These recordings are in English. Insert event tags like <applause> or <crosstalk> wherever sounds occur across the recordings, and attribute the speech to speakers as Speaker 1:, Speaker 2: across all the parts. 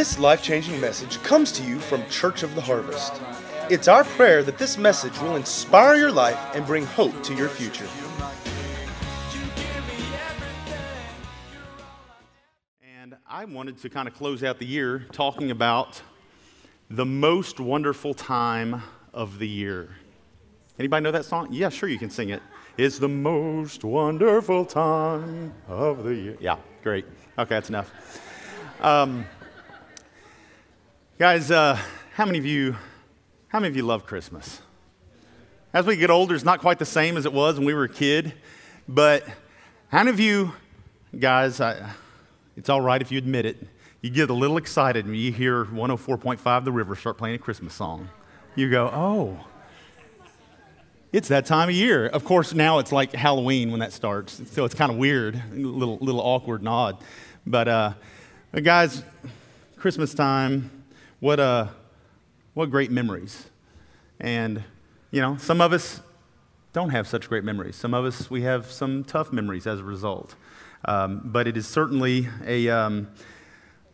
Speaker 1: This life changing message comes to you from Church of the Harvest. It's our prayer that this message will inspire your life and bring hope to your future.
Speaker 2: And I wanted to kind of close out the year talking about the most wonderful time of the year. Anybody know that song? Yeah, sure, you can sing it. It's the most wonderful time of the year. Yeah, great. Okay, that's enough. Um, guys, uh, how many of you, how many of you love Christmas? As we get older, it's not quite the same as it was when we were a kid, but how many of you, guys, I, it's all right if you admit it, you get a little excited when you hear 104.5 The River start playing a Christmas song. You go, oh, it's that time of year. Of course, now it's like Halloween when that starts, so it's kind of weird, a little, little awkward and odd. But, uh, guys, Christmas time, what, uh, what great memories. And, you know, some of us don't have such great memories. Some of us, we have some tough memories as a result. Um, but it is certainly a, um,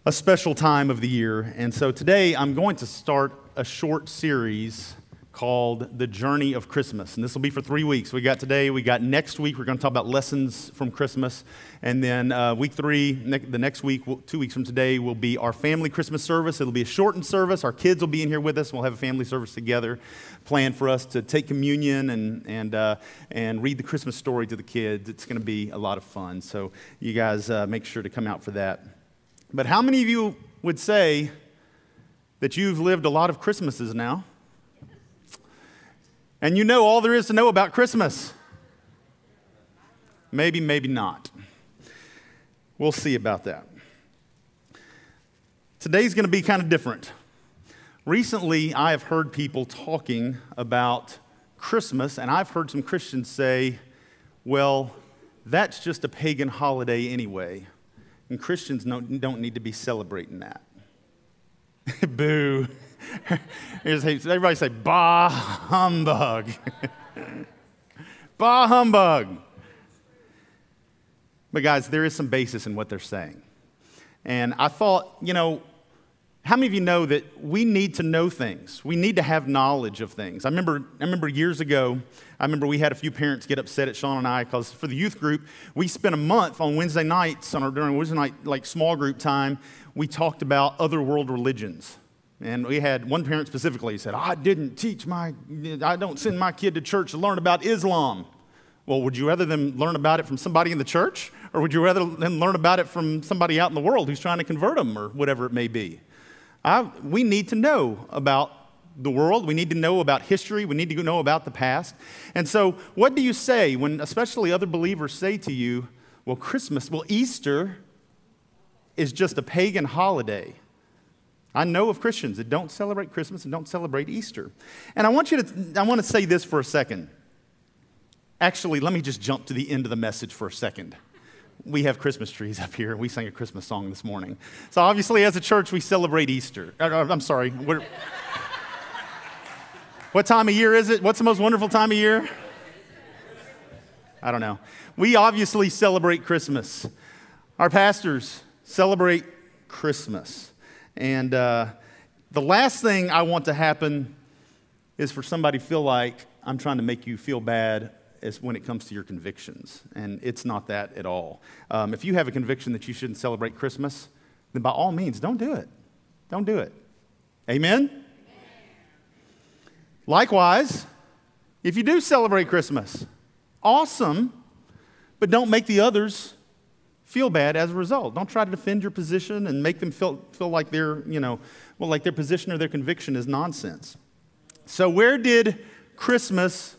Speaker 2: a special time of the year. And so today I'm going to start a short series called The Journey of Christmas. And this will be for three weeks. We got today, we got next week, we're going to talk about lessons from Christmas. And then uh, week three, ne- the next week, two weeks from today, will be our family Christmas service. It'll be a shortened service. Our kids will be in here with us. We'll have a family service together, planned for us to take communion and, and, uh, and read the Christmas story to the kids. It's going to be a lot of fun. So you guys uh, make sure to come out for that. But how many of you would say that you've lived a lot of Christmases now? And you know all there is to know about Christmas. Maybe, maybe not. We'll see about that. Today's going to be kind of different. Recently, I have heard people talking about Christmas, and I've heard some Christians say, well, that's just a pagan holiday anyway, and Christians don't, need to be celebrating that. <laughs> Boo. <laughs> Everybody say, bah humbug. <laughs> bah humbug. But, guys, there is some basis in what they're saying. And I thought, you know, how many of you know that we need to know things? We need to have knowledge of things. I remember, I remember years ago, I remember we had a few parents get upset at Sean and I because for the youth group, we spent a month on Wednesday nights, on our, during Wednesday night, like small group time, we talked about other world religions. And we had one parent specifically said, I didn't teach my, I don't send my kid to church to learn about Islam. Well, would you rather them learn about it from somebody in the church? Or would you rather them learn about it from somebody out in the world who's trying to convert them or whatever it may be? I, we need to know about the world. We need to know about history. We need to know about the past. And so, what do you say when, especially other believers, say to you, well, Christmas, well, Easter is just a pagan holiday? I know of Christians that don't celebrate Christmas and don't celebrate Easter. And I want you to, I want to say this for a second. Actually, let me just jump to the end of the message for a second. We have Christmas trees up here. We sang a Christmas song this morning. So, obviously, as a church, we celebrate Easter. Uh, uh, I'm sorry. what time of year is it? What's the most wonderful time of year? I don't know. We obviously celebrate Christmas. Our pastors celebrate Christmas. And uh, the last thing I want to happen is for somebody to feel like I'm trying to make you feel bad as when it comes to your convictions. And it's not that at all. Um, if you have a conviction that you shouldn't celebrate Christmas, then by all means, don't do it. Don't do it. Amen? Amen? Likewise, if you do celebrate Christmas, awesome, but don't make the others feel bad as a result. Don't try to defend your position and make them feel, feel like their, you know, well, like their position or their conviction is nonsense. So, where did Christmas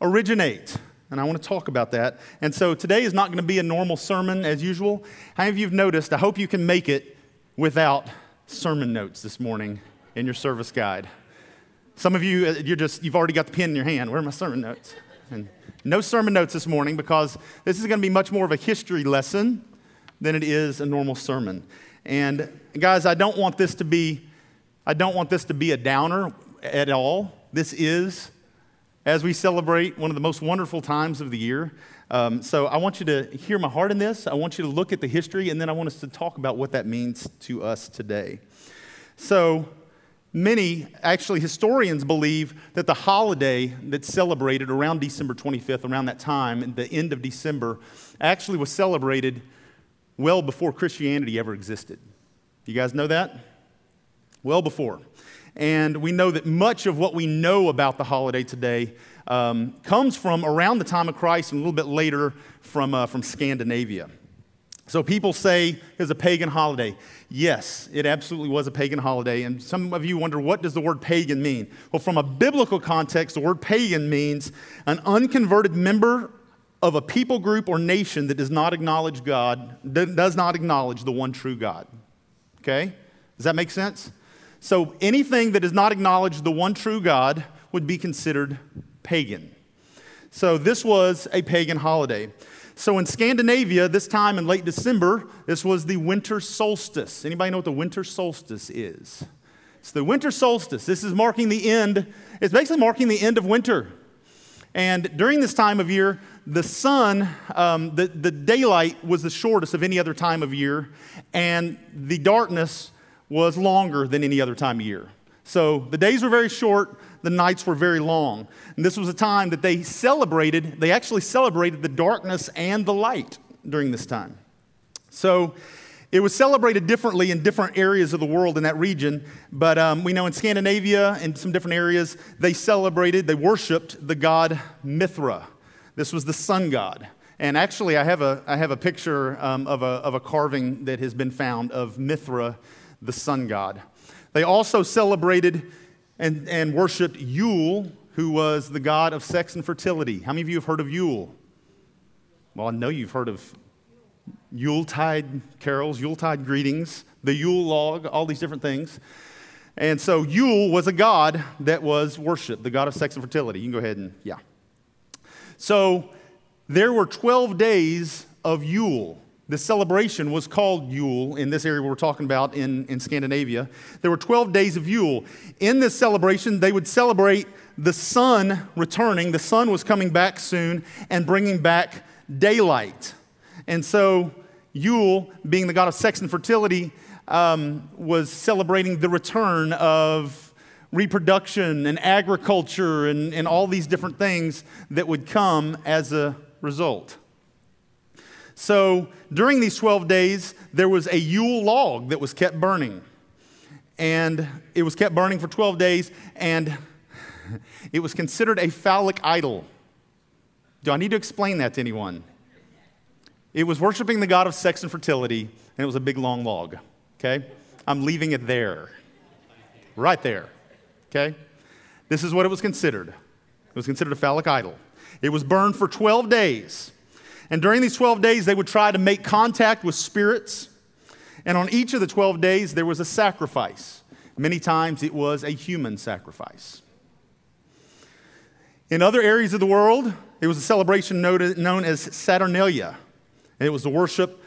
Speaker 2: originate? And I want to talk about that. And so today is not going to be a normal sermon as usual. How many of you have noticed? I hope you can make it without sermon notes this morning in your service guide. Some of you, uh, you're just, you've already got the pen in your hand. Where are my sermon notes? And no sermon notes this morning because this is going to be much more of a history lesson than it is a normal sermon. And guys, I don't want this to be I don't want this to be a downer at all. This is as we celebrate one of the most wonderful times of the year. Um, so I want you to hear my heart in this. I want you to look at the history, and then I want us to talk about what that means to us today. So, many, actually, historians believe that the holiday that's celebrated around December 25th, around that time, the end of December, actually was celebrated well before Christianity ever existed. You guys know that? Well before. And we know that much of what we know about the holiday today um, comes from around the time of Christ and a little bit later from, uh, from Scandinavia. So people say it's a pagan holiday. Yes, it absolutely was a pagan holiday. And some of you wonder, what does the word pagan mean? Well, from a biblical context, the word pagan means an unconverted member of a people group or nation that does not acknowledge God, does not acknowledge the one true God. Okay? Does that make sense? So anything that does not acknowledge the one true God would be considered pagan. So this was a pagan holiday. So in Scandinavia, this time in late December, this was the winter solstice. Anybody know what the winter solstice is? It's the winter solstice. This is marking the end. It's basically marking the end of winter. And during this time of year, the sun, um, the, the daylight was the shortest of any other time of year, and the darkness was longer than any other time of year. So the days were very short, the nights were very long. And this was a time that they celebrated, they actually celebrated the darkness and the light during this time. So it was celebrated differently in different areas of the world in that region, but um, we know in Scandinavia and some different areas, they celebrated, they worshiped the god Mithra. This was the sun god. And actually, I have a, I have a picture um, of, a, of a carving that has been found of Mithra, the sun god. They also celebrated and, and worshiped Yule, who was the god of sex and fertility. How many of you have heard of Yule? Well, I know you've heard of Yuletide carols, Yuletide greetings, the Yule log, all these different things. And so Yule was a god that was worshiped, the god of sex and fertility. You can go ahead and, yeah. So there were 12 days of Yule. The celebration was called Yule in this area we're talking about in, in Scandinavia. There were 12 days of Yule. In this celebration, they would celebrate the sun returning. The sun was coming back soon and bringing back daylight. And so, Yule, being the god of sex and fertility, um, was celebrating the return of reproduction and agriculture and, and all these different things that would come as a result. So during these 12 days, there was a Yule log that was kept burning. And it was kept burning for 12 days, and <laughs> it was considered a phallic idol. Do I need to explain that to anyone? It was worshiping the god of sex and fertility, and it was a big long log. Okay? I'm leaving it there. Right there. Okay? This is what it was considered. It was considered a phallic idol. It was burned for 12 days. And during these 12 days, they would try to make contact with spirits. And on each of the 12 days, there was a sacrifice. Many times it was a human sacrifice. In other areas of the world, it was a celebration known as Saturnalia. And it was the worship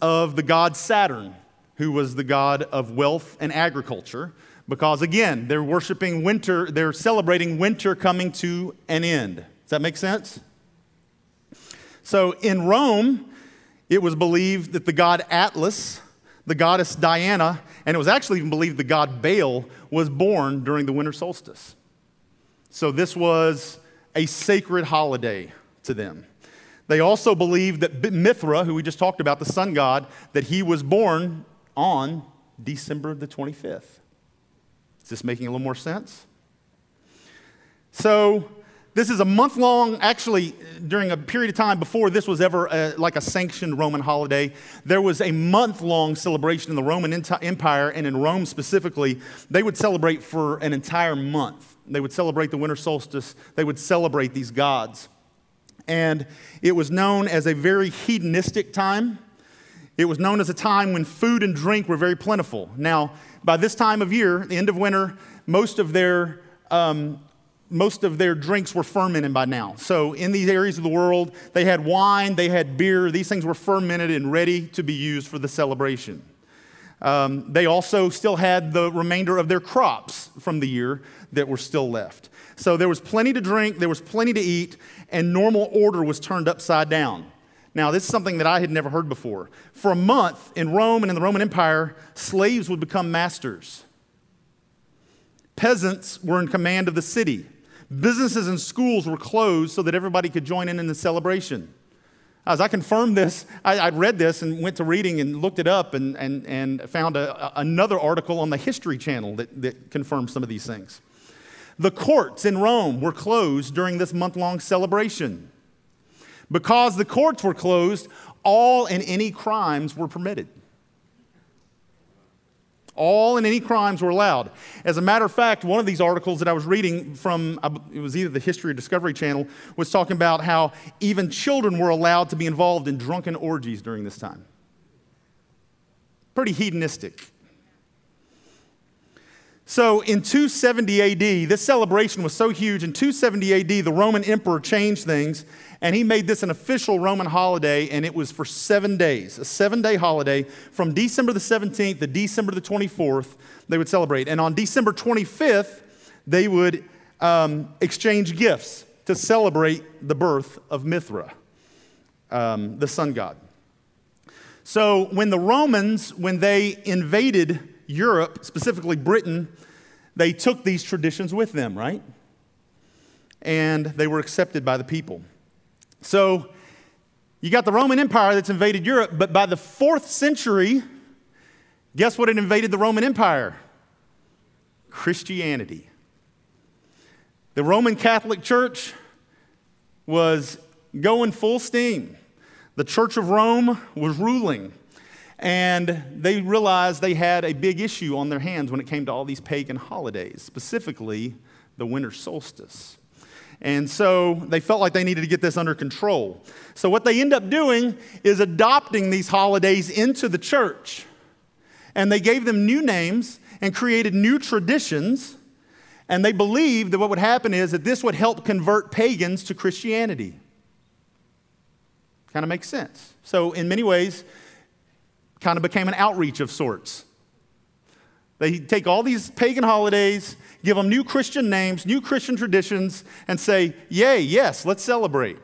Speaker 2: of the god Saturn, who was the god of wealth and agriculture. Because again, they're worshiping winter, they're celebrating winter coming to an end. Does that make sense? So in Rome, it was believed that the god Atlas, the goddess Diana, and it was actually even believed the god Baal was born during the winter solstice. So this was a sacred holiday to them. They also believed that Mithra, who we just talked about, the sun god, that he was born on December the 25th. Is this making a little more sense? So this is a month long, actually, during a period of time before this was ever a, like a sanctioned Roman holiday, there was a month long celebration in the Roman Empire and in Rome specifically. They would celebrate for an entire month. They would celebrate the winter solstice, they would celebrate these gods. And it was known as a very hedonistic time. It was known as a time when food and drink were very plentiful. Now, by this time of year, the end of winter, most of their um, most of their drinks were fermented by now. So, in these areas of the world, they had wine, they had beer. These things were fermented and ready to be used for the celebration. Um, they also still had the remainder of their crops from the year that were still left. So there was plenty to drink, there was plenty to eat, and normal order was turned upside down. Now, this is something that I had never heard before. For a month in Rome and in the Roman Empire, slaves would become masters. Peasants were in command of the city. Businesses and schools were closed so that everybody could join in in the celebration. As I confirmed this, I, I read this and went to reading and looked it up and, and, and found a, another article on the History Channel that, that confirms some of these things. The courts in Rome were closed during this month long celebration. Because the courts were closed, all and any crimes were permitted. All and any crimes were allowed. As a matter of fact, one of these articles that I was reading from, it was either the History or Discovery Channel, was talking about how even children were allowed to be involved in drunken orgies during this time. Pretty hedonistic. So in 270 AD, this celebration was so huge. In 270 AD, the Roman emperor changed things and he made this an official Roman holiday, and it was for seven days, a seven day holiday from December the 17th to December the 24th, they would celebrate. And on December 25th, they would um, exchange gifts to celebrate the birth of Mithra, um, the sun god. So when the Romans, when they invaded Europe, specifically Britain, they took these traditions with them, right? And they were accepted by the people. So you got the Roman Empire that's invaded Europe, but by the fourth century, guess what had invaded the Roman Empire? Christianity. The Roman Catholic Church was going full steam. The Church of Rome was ruling. And they realized they had a big issue on their hands when it came to all these pagan holidays, specifically the winter solstice. And so they felt like they needed to get this under control. So what they end up doing is adopting these holidays into the church. And they gave them new names and created new traditions. And they believed that what would happen is that this would help convert pagans to Christianity. Kind of makes sense. So, in many ways, kind of became an outreach of sorts. They take all these pagan holidays give them new Christian names, new Christian traditions, and say, Yay, yes, let's celebrate.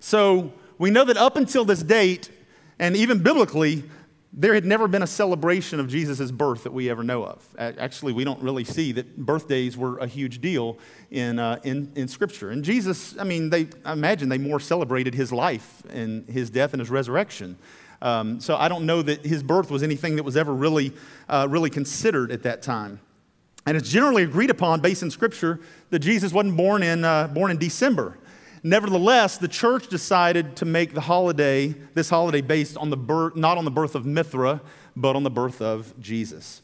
Speaker 2: So we know that up until this date, and even biblically, there had never been a celebration of Jesus' birth that we ever know of. Actually, we don't really see that birthdays were a huge deal in, uh, in, in Scripture. And Jesus, I mean, they, I imagine they more celebrated his life and his death and his resurrection. Um, so I don't know that his birth was anything that was ever really, uh, really considered at that time. And it's generally agreed upon, based in Scripture, that Jesus wasn't born in, uh, born in December. Nevertheless, the church decided to make the holiday, this holiday, based on the birth, not on the birth of Mithra, but on the birth of Jesus.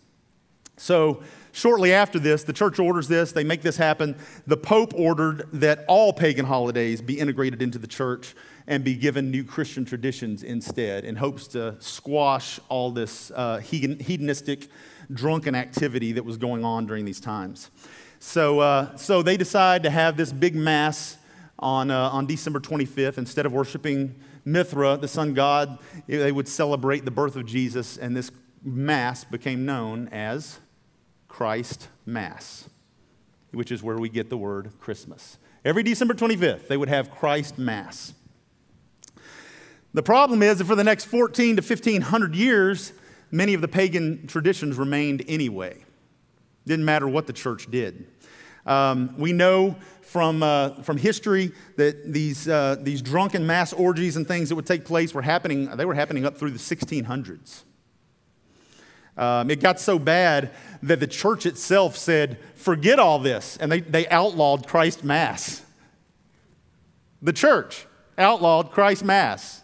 Speaker 2: So, shortly after this, the church orders this, they make this happen. The Pope ordered that all pagan holidays be integrated into the church and be given new Christian traditions instead, in hopes to squash all this uh, hedonistic drunken activity that was going on during these times. So, uh, so they decide to have this big mass on, uh, on December 25th. Instead of worshiping Mithra, the sun god, they would celebrate the birth of Jesus, and this mass became known as Christ Mass, which is where we get the word Christmas. Every December 25th, they would have Christ Mass. The problem is that for the next 14 to 1500 years, many of the pagan traditions remained anyway. Didn't matter what the church did. Um, we know from, uh, from history that these, uh, these drunken mass orgies and things that would take place were happening, they were happening up through the 1600s. Um, it got so bad that the church itself said, forget all this, and they, they outlawed Christ Mass. The church outlawed Christ Mass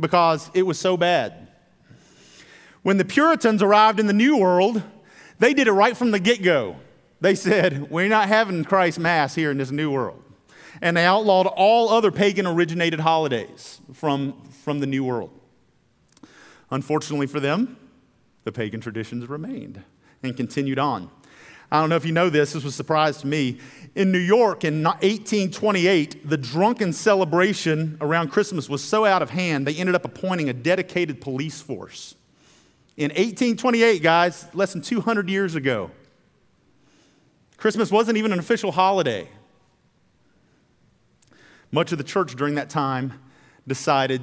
Speaker 2: because it was so bad. When the Puritans arrived in the New World, they did it right from the get go. They said, We're not having Christ Mass here in this New World. And they outlawed all other pagan originated holidays from, from the New World. Unfortunately for them, the pagan traditions remained and continued on. I don't know if you know this, this was a surprise to me. In New York in 1828, the drunken celebration around Christmas was so out of hand, they ended up appointing a dedicated police force In 1828, guys, less than 200 years ago, Christmas wasn't even an official holiday. Much of the church during that time decided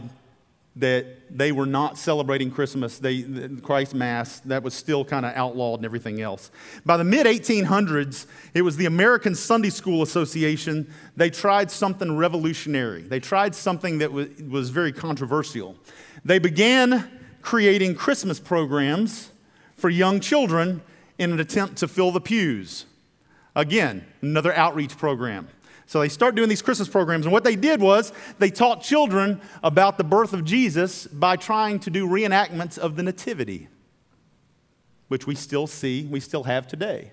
Speaker 2: that they were not celebrating Christmas, they, the Christ Mass, that was still kind of outlawed and everything else. By the mid 1800s, it was the American Sunday School Association. They tried something revolutionary, they tried something that was, was very controversial. They began creating Christmas programs for young children in an attempt to fill the pews. Again, another outreach program. So they start doing these Christmas programs. And what they did was they taught children about the birth of Jesus by trying to do reenactments of the Nativity, which we still see, we still have today.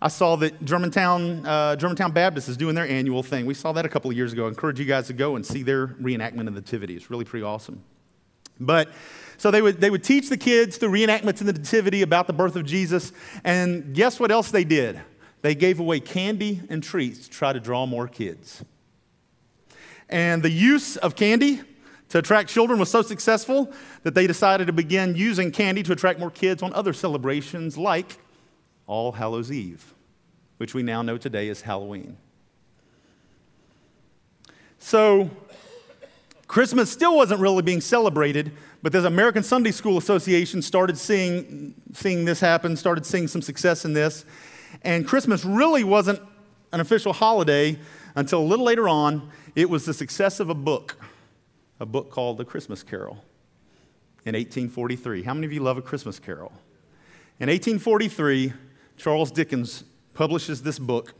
Speaker 2: I saw that Germantown, uh, Germantown Baptist is doing their annual thing. We saw that a couple of years ago. I encourage you guys to go and see their reenactment of the Nativity. It's really pretty awesome. But so they would, they would teach the kids the reenactments of the Nativity about the birth of Jesus. And guess what else they did? They gave away candy and treats to try to draw more kids. And the use of candy to attract children was so successful that they decided to begin using candy to attract more kids on other celebrations like All Hallows Eve, which we now know today as Halloween. So, Christmas still wasn't really being celebrated, but the American Sunday School Association started seeing, seeing this happen, started seeing some success in this, and Christmas really wasn't an official holiday until a little later on. It was the success of a book, a book called The Christmas Carol in 1843. How many of you love a Christmas Carol? In 1843, Charles Dickens publishes this book,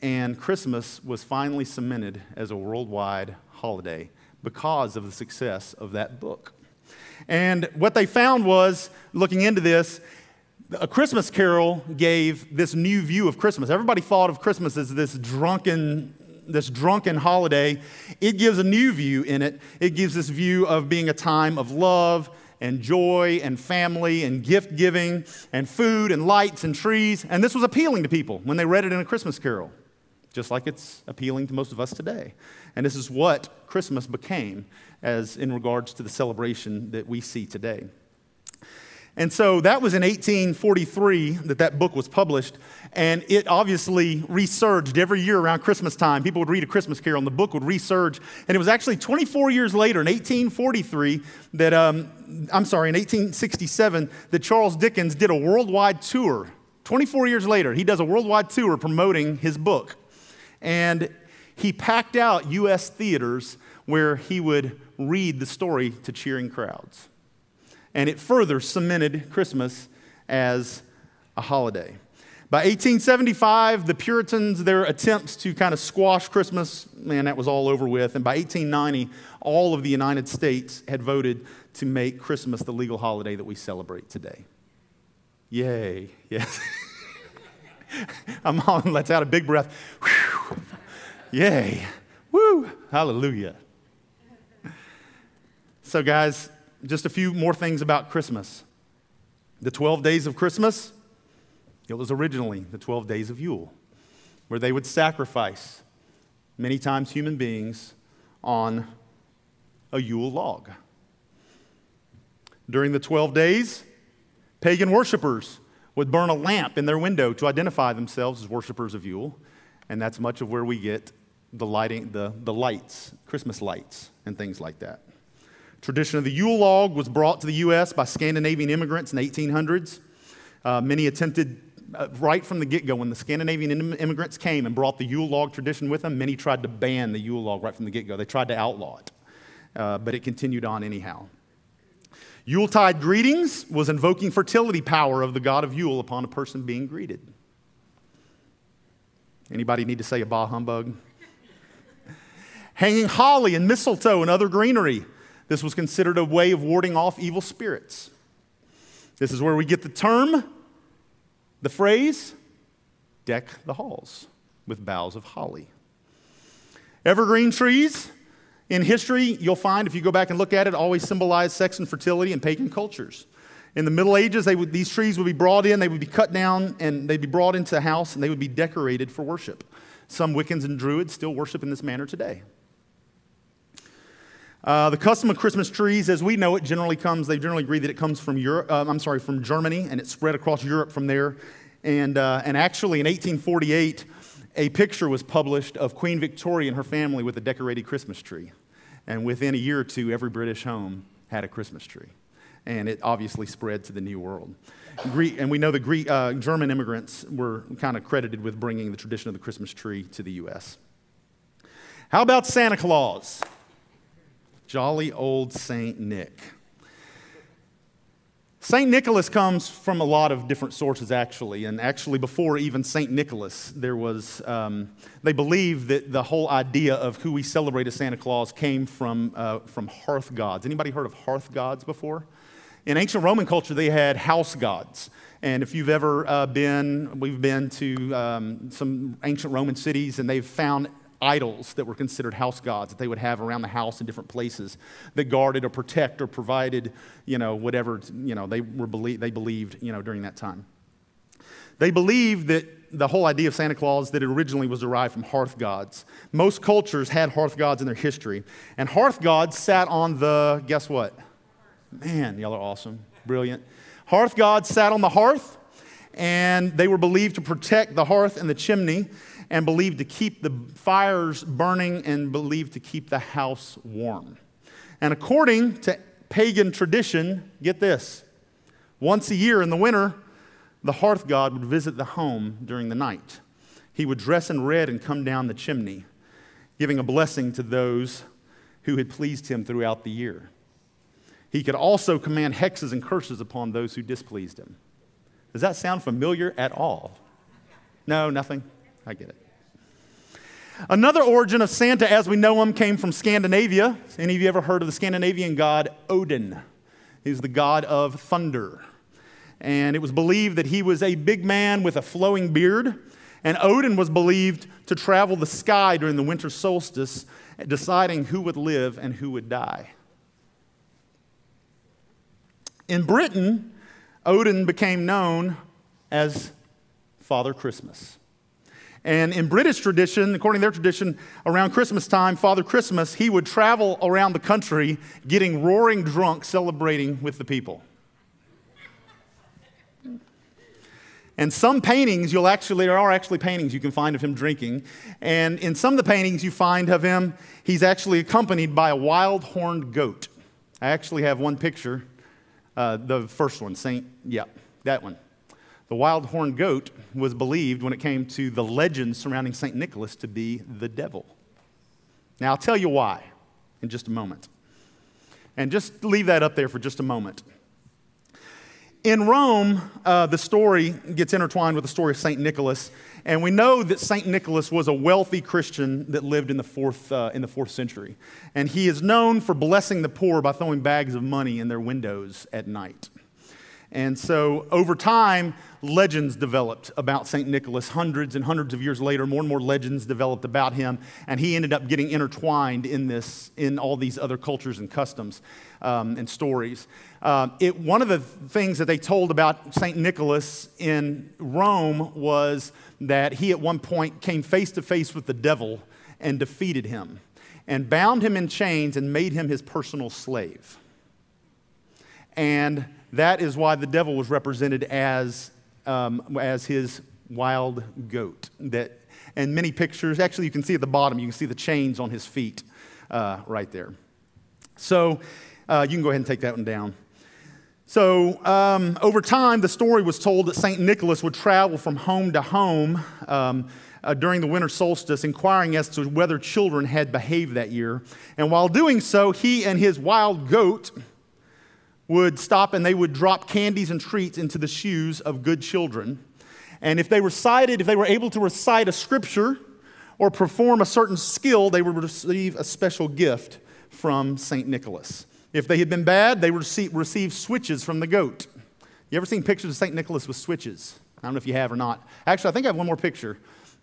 Speaker 2: and Christmas was finally cemented as a worldwide holiday because of the success of that book. And what they found was, looking into this, a Christmas Carol gave this new view of Christmas. Everybody thought of Christmas as this drunken, this drunken holiday. It gives a new view in it. It gives this view of being a time of love and joy and family and gift giving and food and lights and trees. And this was appealing to people when they read it in a Christmas Carol, just like it's appealing to most of us today. And this is what Christmas became as in regards to the celebration that we see today. And so that was in 1843 that that book was published. And it obviously resurged every year around Christmas time. People would read a Christmas carol and the book would resurge. And it was actually 24 years later, in 1843, that, um, I'm sorry, in 1867, that Charles Dickens did a worldwide tour. 24 years later, he does a worldwide tour promoting his book. And he packed out U.S. theaters where he would read the story to cheering crowds and it further cemented Christmas as a holiday. By 1875, the Puritans, their attempts to kind of squash Christmas, man, that was all over with. And by 1890, all of the United States had voted to make Christmas the legal holiday that we celebrate today. Yay, yes. <laughs> I'm on, let's out a big breath. Whew. Yay, woo, hallelujah. So, guys, just a few more things about Christmas. The 12 days of Christmas, it was originally the 12 days of Yule, where they would sacrifice, many times human beings, on a Yule log. During the 12 days, pagan worshippers would burn a lamp in their window to identify themselves as worshippers of Yule, and that's much of where we get the lighting, the, the lights, Christmas lights, and things like that. Tradition of the Yule log was brought to the U.S. by Scandinavian immigrants in the 1800s. Uh, many attempted, uh, right from the get go, when the Scandinavian Im- immigrants came and brought the Yule log tradition with them, many tried to ban the Yule log right from the get go. They tried to outlaw it, uh, but it continued on anyhow. Yuletide greetings was invoking fertility power of the god of Yule upon a person being greeted. Anybody need to say a bah humbug? <laughs> Hanging holly and mistletoe and other greenery this was considered a way of warding off evil spirits. This is where we get the term, the phrase, deck the halls with boughs of holly. Evergreen trees in history, you'll find, if you go back and look at it, always symbolize sex and fertility in pagan cultures. In the Middle Ages, would, these trees would be brought in, they would be cut down, and they'd be brought into a house, and they would be decorated for worship. Some Wiccans and Druids still worship in this manner today. Uh, the custom of Christmas trees, as we know it, generally comes, they generally agree that it comes from Europe, uh, I'm sorry, from Germany, and it spread across Europe from there. And, uh, and actually, in 1848, a picture was published of Queen Victoria and her family with a decorated Christmas tree. And within a year or two, every British home had a Christmas tree. And it obviously spread to the New World. Greek, and we know the Greek, uh, German immigrants were kind of credited with bringing the tradition of the Christmas tree to the U.S. How about Santa Claus? Jolly old Saint Nick. St. Nicholas comes from a lot of different sources, actually. And actually, before even St. Nicholas, there was, um, they believe that the whole idea of who we celebrate as Santa Claus came from, uh, from hearth gods. Anybody heard of hearth gods before? In ancient Roman culture, they had house gods. And if you've ever uh, been, we've been to um, some ancient Roman cities and they've found idols that were considered house gods that they would have around the house in different places that guarded or protect or provided, you know, whatever, you know, they, were belie- they believed, you know, during that time. They believed that the whole idea of Santa Claus that it originally was derived from hearth gods. Most cultures had hearth gods in their history. And hearth gods sat on the, guess what? Man, y'all are awesome. Brilliant. Hearth gods sat on the hearth, and they were believed to protect the hearth and the chimney and believed to keep the fires burning and believed to keep the house warm. And according to pagan tradition, get this once a year in the winter, the hearth god would visit the home during the night. He would dress in red and come down the chimney, giving a blessing to those who had pleased him throughout the year. He could also command hexes and curses upon those who displeased him. Does that sound familiar at all? No, nothing? I get it. Another origin of Santa as we know him came from Scandinavia. Any of you ever heard of the Scandinavian god Odin? He's the god of thunder. And it was believed that he was a big man with a flowing beard. And Odin was believed to travel the sky during the winter solstice, deciding who would live and who would die. In Britain, Odin became known as Father Christmas. And in British tradition, according to their tradition, around Christmas time, Father Christmas, he would travel around the country getting roaring drunk, celebrating with the people. And some paintings, you'll actually, there are actually paintings you can find of him drinking. And in some of the paintings you find of him, he's actually accompanied by a wild horned goat. I actually have one picture, uh, the first one, Saint, yeah, that one. The wild horned goat was believed, when it came to the legends surrounding St. Nicholas, to be the devil. Now, I'll tell you why in just a moment. And just leave that up there for just a moment. In Rome, uh, the story gets intertwined with the story of St. Nicholas, and we know that St. Nicholas was a wealthy Christian that lived in the, fourth, uh, in the fourth century. And he is known for blessing the poor by throwing bags of money in their windows at night. And so over time, legends developed about St. Nicholas. Hundreds and hundreds of years later, more and more legends developed about him, and he ended up getting intertwined in this, in all these other cultures and customs um, and stories. Uh, it, one of the things that they told about St. Nicholas in Rome was that he at one point came face to face with the devil and defeated him, and bound him in chains and made him his personal slave. And that is why the devil was represented as, um, as his wild goat. That, and many pictures, actually, you can see at the bottom, you can see the chains on his feet uh, right there. So uh, you can go ahead and take that one down. So, um, over time, the story was told that St. Nicholas would travel from home to home um, uh, during the winter solstice, inquiring as to whether children had behaved that year. And while doing so, he and his wild goat would stop and they would drop candies and treats into the shoes of good children. And if they recited, if they were able to recite a scripture or perform a certain skill, they would receive a special gift from St. Nicholas. If they had been bad, they would receive, receive switches from the goat. You ever seen pictures of St. Nicholas with switches? I don't know if you have or not. Actually, I think I have one more picture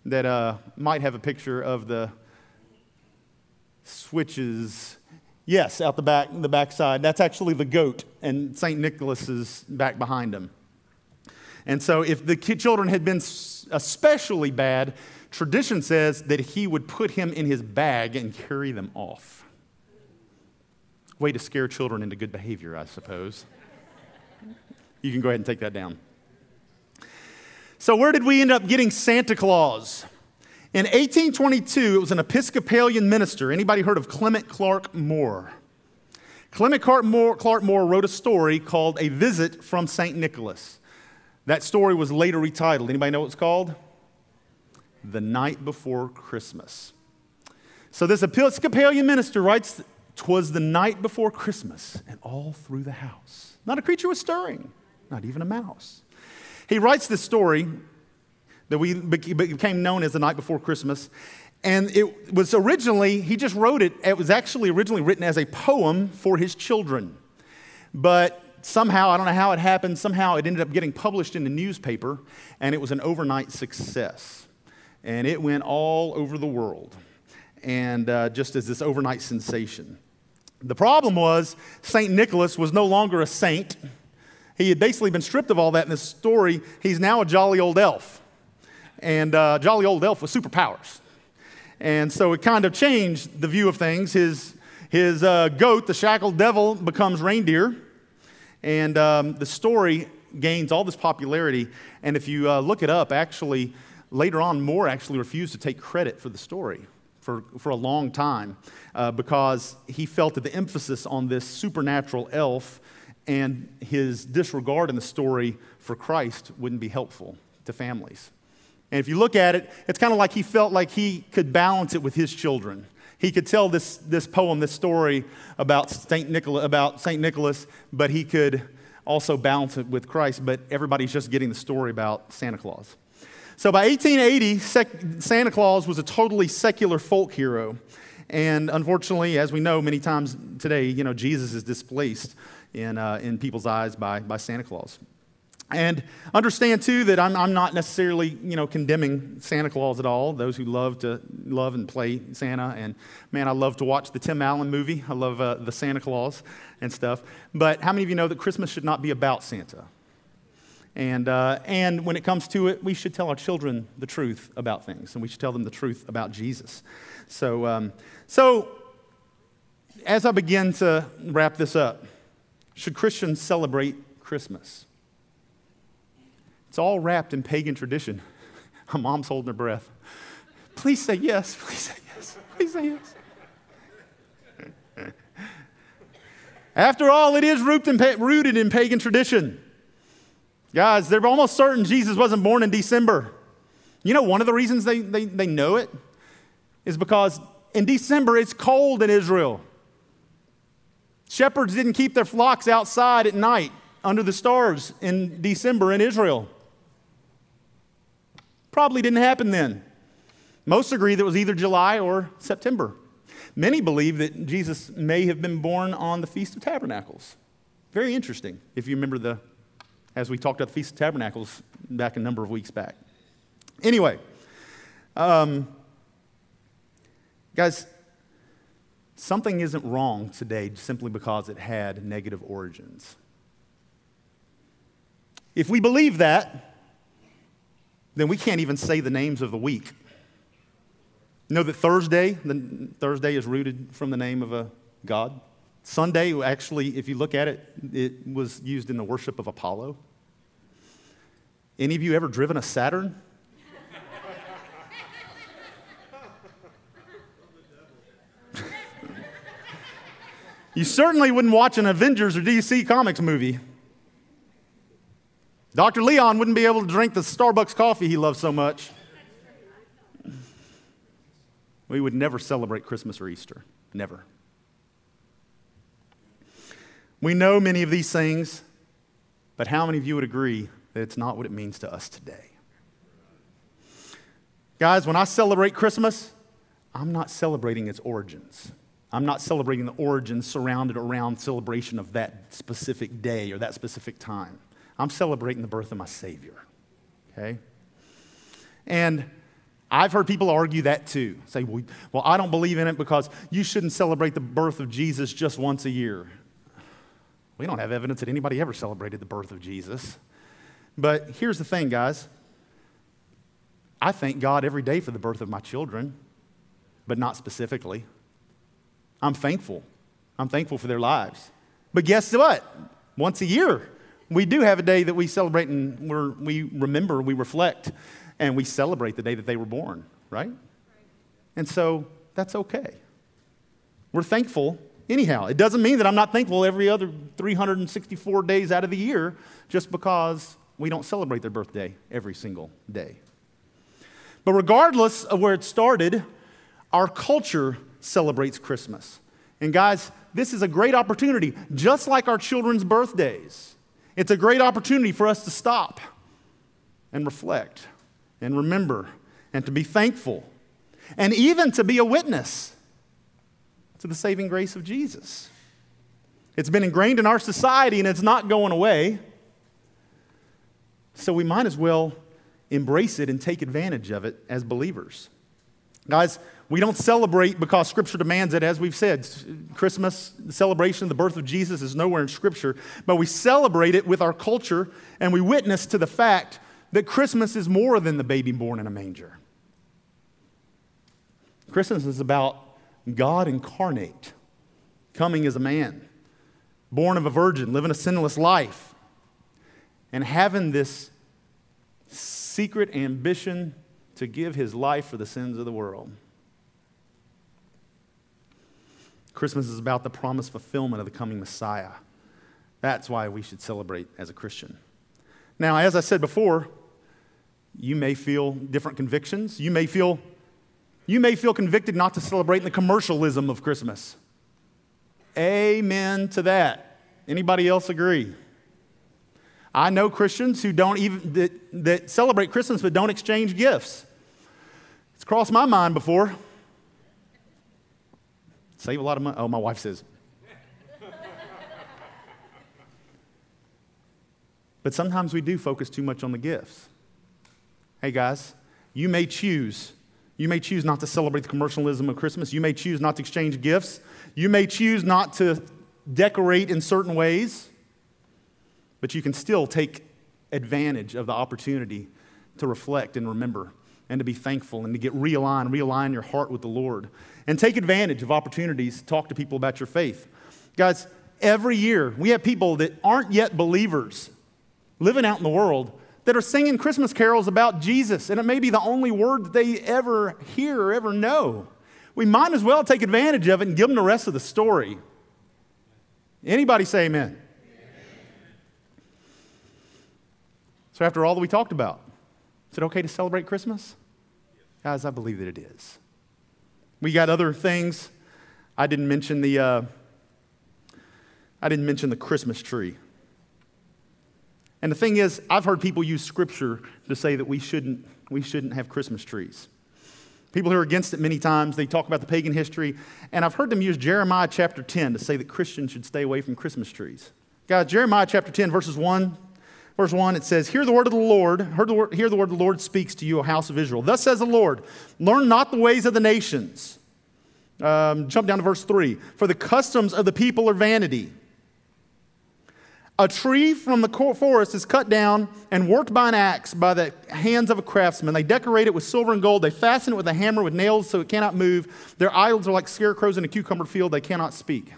Speaker 2: that uh, might have a picture of the switches Yes, out the back, the back side. That's actually the goat, and St. Nicholas is back behind him. And so, if the children had been especially bad, tradition says that he would put him in his bag and carry them off. Way to scare children into good behavior, I suppose. You can go ahead and take that down. So, where did we end up getting Santa Claus? In 1822, it was an Episcopalian minister. Anybody heard of Clement Clarke Moore? Clement Clarke Moore, Clarke Moore wrote a story called A Visit from St. Nicholas. That story was later retitled. Anybody know what it's called? The Night Before Christmas. So this Episcopalian minister writes, "Twas the night before Christmas, and all through the house, not a creature was stirring, not even a mouse." He writes this story that we became known as the night before Christmas, and it was originally he just wrote it. It was actually originally written as a poem for his children, but somehow I don't know how it happened. Somehow it ended up getting published in the newspaper, and it was an overnight success and it went all over the world, and uh, just as this overnight sensation. The problem was, St. Nicholas was no longer a saint. He had basically been stripped of all that in this story. He's now a jolly old elf. And uh, jolly old elf with superpowers. And so it kind of changed the view of things. His, his uh, goat, the shackled devil, becomes reindeer. And um, the story gains all this popularity. And if you uh, look it up, actually, later on, Moore actually refused to take credit for the story for, for a long time uh, because he felt that the emphasis on this supernatural elf and his disregard in the story for Christ wouldn't be helpful to families. And if you look at it, it's kind of like he felt like he could balance it with his children. He could tell this, this poem, this story about St. Nicholas, about St. Nicholas, but he could also balance it with Christ, but everybody's just getting the story about Santa Claus. So by 1880, sec- Santa Claus was a totally secular folk hero. And unfortunately, as we know many times today, you know, Jesus is displaced in, uh, in people's eyes by, by Santa Claus. And understand too that I'm, I'm not necessarily, you know, condemning Santa Claus at all. Those who love to love and play Santa, and man, I love to watch the Tim Allen movie. I love uh, the Santa Claus and stuff. But how many of you know that Christmas should not be about Santa? And, uh, and when it comes to it, we should tell our children the truth about things, and we should tell them the truth about Jesus. So, um, so as I begin to wrap this up, should Christians celebrate Christmas? It's all wrapped in pagan tradition. <laughs> My mom's holding her breath. Please say yes. Please say yes. Please say yes. After all, it is rooted in pagan tradition. Guys, they're almost certain Jesus wasn't born in December. You know, one of the reasons they, they, they know it is because in December it's cold in Israel. Shepherds didn't keep their flocks outside at night under the stars in December in Israel. Probably didn't happen then. Most agree that it was either July or September. Many believe that Jesus may have been born on the Feast of Tabernacles. Very interesting, if you remember the as we talked about the Feast of Tabernacles back a number of weeks back. Anyway, um, guys, something isn't wrong today simply because it had negative origins. If we believe that, then we can't even say the names of the week. know that Thursday, the, Thursday is rooted from the name of a god. Sunday, actually, if you look at it, it was used in the worship of Apollo. Any of you ever driven a Saturn? <laughs> you certainly wouldn't watch an Avengers or DC Comics movie. Dr. Leon wouldn't be able to drink the Starbucks coffee he loves so much. We would never celebrate Christmas or Easter. Never. We know many of these things, but how many of you would agree that it's not what it means to us today? Guys, when I celebrate Christmas, I'm not celebrating its origins. I'm not celebrating the origins surrounded around celebration of that specific day or that specific time. I'm celebrating the birth of my Savior. Okay? And I've heard people argue that too. Say, well, well, I don't believe in it because you shouldn't celebrate the birth of Jesus just once a year. We don't have evidence that anybody ever celebrated the birth of Jesus. But here's the thing, guys. I thank God every day for the birth of my children, but not specifically. I'm thankful I'm thankful for their lives. But guess what? Once a year, we do have a day that we celebrate and we remember, we reflect, and we celebrate the day that they were born, right? And so that's okay. We're thankful anyhow. It doesn't mean that I'm not thankful every other 364 days out of the year just because we don't celebrate their birthday every single day. But regardless of where it started, our culture celebrates Christmas. And guys, this is a great opportunity, just like our children's birthdays. It's a great opportunity for us to stop and reflect and remember and to be thankful and even to be a witness to the saving grace of Jesus. It's been ingrained in our society and it's not going away. So we might as well embrace it and take advantage of it as believers. Guys, we don't celebrate because Scripture demands it, as we've said. Christmas, the celebration of the birth of Jesus, is nowhere in Scripture, but we celebrate it with our culture and we witness to the fact that Christmas is more than the baby born in a manger. Christmas is about God incarnate, coming as a man, born of a virgin, living a sinless life, and having this secret ambition to give his life for the sins of the world. Christmas is about the promised fulfillment of the coming Messiah. That's why we should celebrate as a Christian. Now, as I said before, you may feel different convictions. You may feel, you may feel convicted not to celebrate in the commercialism of Christmas. Amen to that. Anybody else agree? I know Christians who don't even that, that celebrate Christmas but don't exchange gifts. It's crossed my mind before. Save a lot of money. Oh, my wife says. but sometimes we do focus too much on the gifts. Hey, guys, you may choose. You may choose not to celebrate the commercialism of Christmas. You may choose not to exchange gifts. You may choose not to decorate in certain ways. But you can still take advantage of the opportunity to reflect and remember and to be thankful and to get realigned, realign your heart with the Lord and take advantage of opportunities to talk to people about your faith. Guys, every year we have people that aren't yet believers living out in the world that are singing Christmas carols about Jesus, and it may be the only word that they ever hear or ever know. We might as well take advantage of it and give them the rest of the story. Anybody say amen? amen. So, after all that we talked about, is it okay to celebrate Christmas? Guys, I believe that it is. We got other things. I didn't mention the, uh, I didn't mention the Christmas tree. And the thing is, I've heard people use scripture to say that we shouldn't, we shouldn't have Christmas trees. People who are against it many times, they talk about the pagan history. And I've heard them use Jeremiah chapter 10 to say that Christians should stay away from Christmas trees. Guys, Jeremiah chapter 10, verses 1 Verse 1, it says, Hear the word of the Lord, hear the word, hear the word of the Lord speaks to you, O house of Israel. Thus says the Lord, learn not the ways of the nations. Um, jump down to verse 3. For the customs of the people are vanity. A tree from the forest is cut down and worked by an axe by the hands of a craftsman. They decorate it with silver and gold. They fasten it with a hammer with nails so it cannot move. Their idols are like scarecrows in a cucumber field. They cannot speak.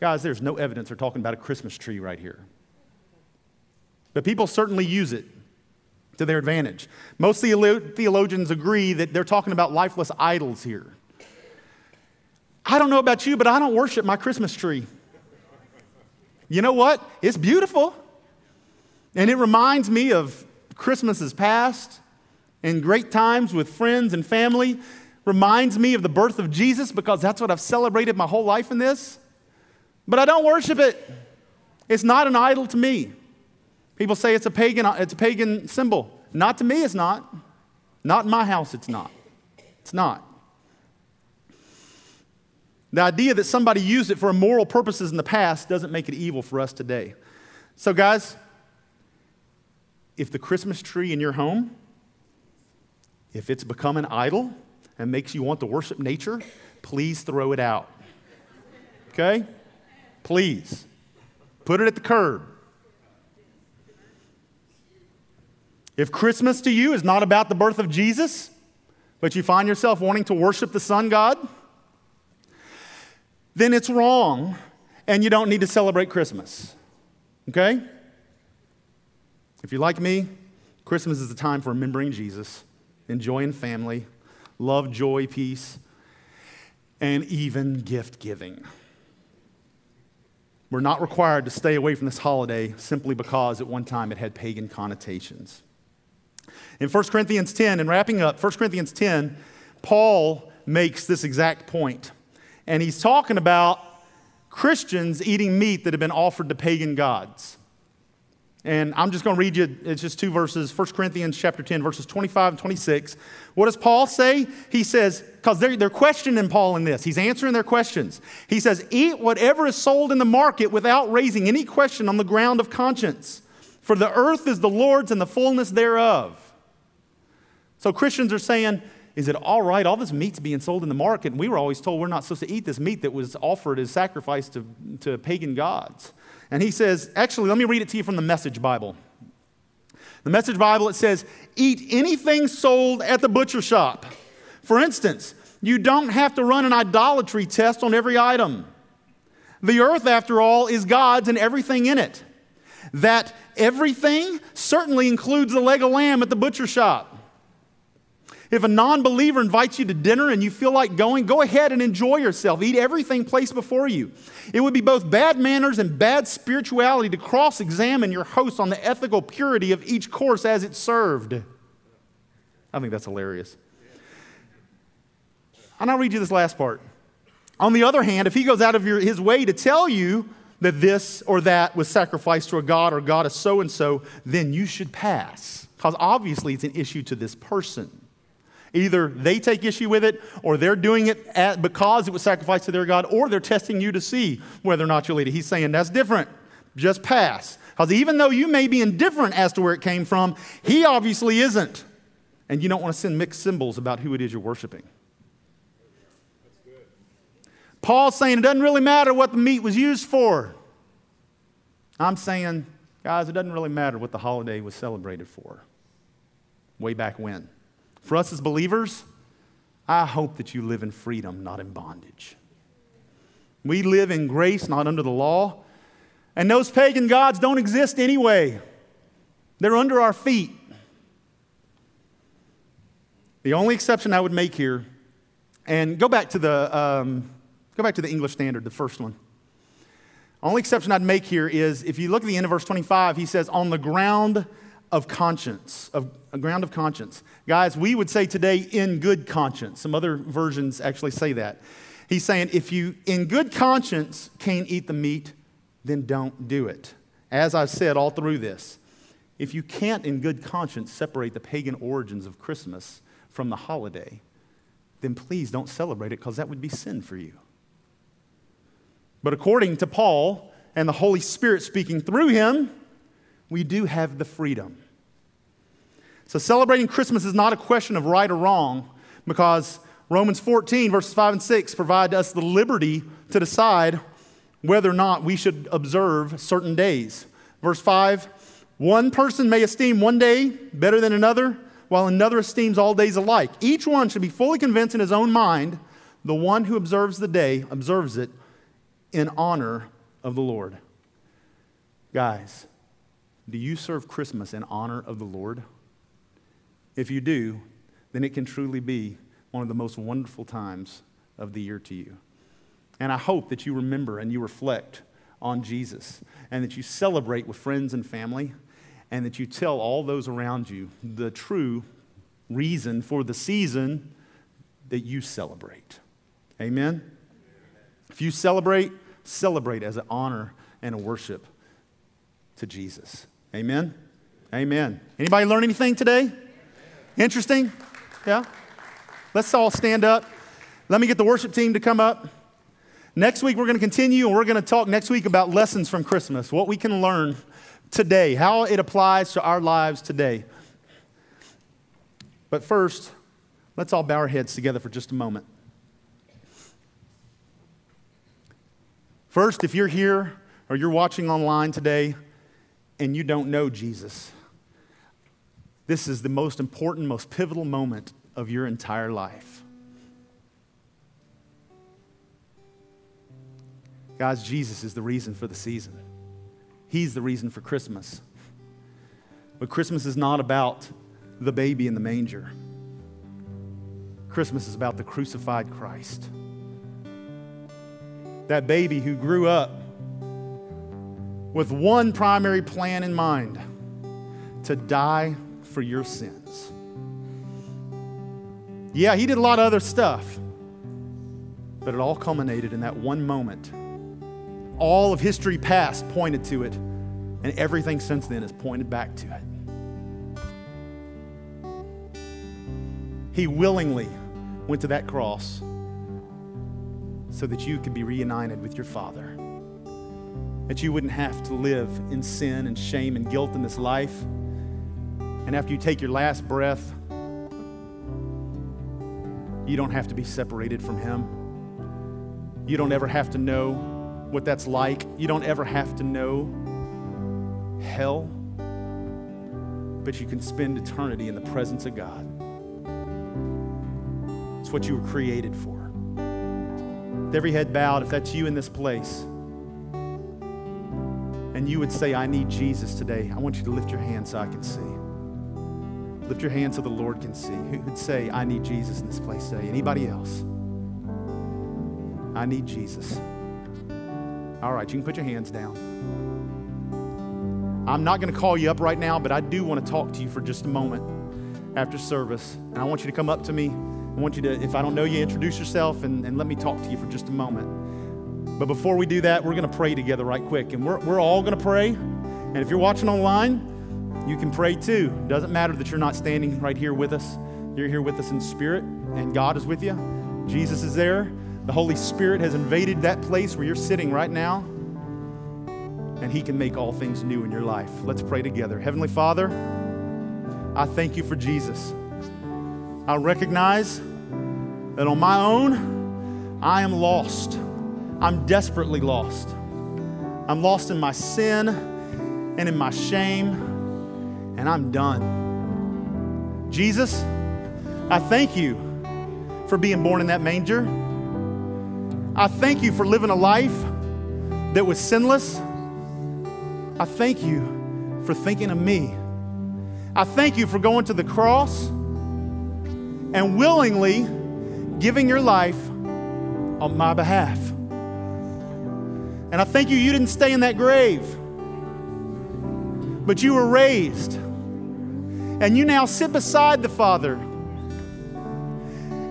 Speaker 2: Guys, there's no evidence they're talking about a Christmas tree right here. But people certainly use it to their advantage. Most theologians agree that they're talking about lifeless idols here. I don't know about you, but I don't worship my Christmas tree. You know what? It's beautiful. And it reminds me of Christmases past and great times with friends and family. Reminds me of the birth of Jesus because that's what I've celebrated my whole life in this. But I don't worship it. It's not an idol to me. People say it's a pagan, it's a pagan symbol. Not to me, it's not. Not in my house, it's not. It's not. The idea that somebody used it for immoral purposes in the past doesn't make it evil for us today. So, guys, if the Christmas tree in your home, if it's become an idol and makes you want to worship nature, please throw it out. Okay? Please. Put it at the curb. If Christmas to you is not about the birth of Jesus, but you find yourself wanting to worship the sun god, then it's wrong and you don't need to celebrate Christmas. Okay? If you're like me, Christmas is the time for remembering Jesus, enjoying family, love, joy, peace, and even gift giving. We're not required to stay away from this holiday simply because at one time it had pagan connotations. In 1 Corinthians 10, and wrapping up, 1 Corinthians 10, Paul makes this exact point. And he's talking about Christians eating meat that had been offered to pagan gods. And I'm just going to read you, it's just two verses, 1 Corinthians chapter 10, verses 25 and 26. What does Paul say? He says, because they're, they're questioning Paul in this, he's answering their questions. He says, Eat whatever is sold in the market without raising any question on the ground of conscience, for the earth is the Lord's and the fullness thereof. So Christians are saying, is it all right? All this meat's being sold in the market, and we were always told we're not supposed to eat this meat that was offered as sacrifice to, to pagan gods. And he says, actually, let me read it to you from the Message Bible. The Message Bible, it says, eat anything sold at the butcher shop. For instance, you don't have to run an idolatry test on every item. The earth, after all, is God's and everything in it. That everything certainly includes the leg of lamb at the butcher shop. If a non believer invites you to dinner and you feel like going, go ahead and enjoy yourself. Eat everything placed before you. It would be both bad manners and bad spirituality to cross examine your host on the ethical purity of each course as it's served. I think that's hilarious. And I'll read you this last part. On the other hand, if he goes out of your, his way to tell you that this or that was sacrificed to a god or god of so and so, then you should pass. Because obviously it's an issue to this person. Either they take issue with it, or they're doing it at, because it was sacrificed to their God, or they're testing you to see whether or not you'll eat it. He's saying that's different. Just pass. Because even though you may be indifferent as to where it came from, he obviously isn't. And you don't want to send mixed symbols about who it is you're worshiping. Paul's saying it doesn't really matter what the meat was used for. I'm saying, guys, it doesn't really matter what the holiday was celebrated for. Way back when. For us as believers, I hope that you live in freedom, not in bondage. We live in grace, not under the law. And those pagan gods don't exist anyway, they're under our feet. The only exception I would make here, and go back to the, um, go back to the English Standard, the first one. Only exception I'd make here is if you look at the end of verse 25, he says, on the ground of conscience, of a ground of conscience. Guys, we would say today in good conscience. Some other versions actually say that. He's saying if you in good conscience can't eat the meat, then don't do it. As I've said all through this, if you can't in good conscience separate the pagan origins of Christmas from the holiday, then please don't celebrate it because that would be sin for you. But according to Paul and the Holy Spirit speaking through him, we do have the freedom. So celebrating Christmas is not a question of right or wrong because Romans 14, verses 5 and 6 provide us the liberty to decide whether or not we should observe certain days. Verse 5 One person may esteem one day better than another, while another esteems all days alike. Each one should be fully convinced in his own mind. The one who observes the day observes it in honor of the Lord. Guys, do you serve Christmas in honor of the Lord? If you do, then it can truly be one of the most wonderful times of the year to you. And I hope that you remember and you reflect on Jesus and that you celebrate with friends and family and that you tell all those around you the true reason for the season that you celebrate. Amen? If you celebrate, celebrate as an honor and a worship to Jesus. Amen? Amen. Anybody learn anything today? Interesting? Yeah? Let's all stand up. Let me get the worship team to come up. Next week, we're going to continue and we're going to talk next week about lessons from Christmas, what we can learn today, how it applies to our lives today. But first, let's all bow our heads together for just a moment. First, if you're here or you're watching online today, and you don't know Jesus, this is the most important, most pivotal moment of your entire life. Guys, Jesus is the reason for the season. He's the reason for Christmas. But Christmas is not about the baby in the manger. Christmas is about the crucified Christ. That baby who grew up with one primary plan in mind to die for your sins. Yeah, he did a lot of other stuff, but it all culminated in that one moment. All of history past pointed to it, and everything since then has pointed back to it. He willingly went to that cross so that you could be reunited with your Father. That you wouldn't have to live in sin and shame and guilt in this life. And after you take your last breath, you don't have to be separated from Him. You don't ever have to know what that's like. You don't ever have to know hell. But you can spend eternity in the presence of God. It's what you were created for. With every head bowed, if that's you in this place, and you would say, I need Jesus today, I want you to lift your hand so I can see. Lift your hand so the Lord can see. Who would say, I need Jesus in this place today? Anybody else? I need Jesus. All right, you can put your hands down. I'm not going to call you up right now, but I do want to talk to you for just a moment after service. And I want you to come up to me. I want you to, if I don't know you, introduce yourself and, and let me talk to you for just a moment. But before we do that, we're going to pray together right quick. And we're, we're all going to pray. And if you're watching online, you can pray too. It Doesn't matter that you're not standing right here with us. You're here with us in spirit, and God is with you. Jesus is there. The Holy Spirit has invaded that place where you're sitting right now, and He can make all things new in your life. Let's pray together. Heavenly Father, I thank you for Jesus. I recognize that on my own, I am lost. I'm desperately lost. I'm lost in my sin and in my shame, and I'm done. Jesus, I thank you for being born in that manger. I thank you for living a life that was sinless. I thank you for thinking of me. I thank you for going to the cross and willingly giving your life on my behalf. And I thank you, you didn't stay in that grave, but you were raised. And you now sit beside the Father.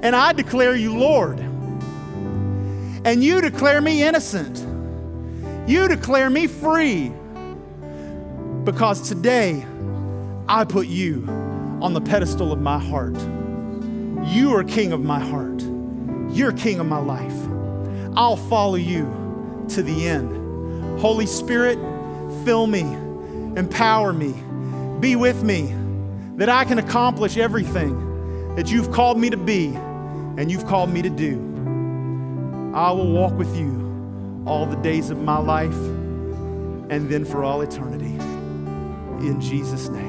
Speaker 2: And I declare you Lord. And you declare me innocent. You declare me free. Because today I put you on the pedestal of my heart. You are king of my heart. You're king of my life. I'll follow you to the end. Holy Spirit, fill me, empower me, be with me, that I can accomplish everything that you've called me to be and you've called me to do. I will walk with you all the days of my life and then for all eternity. In Jesus' name.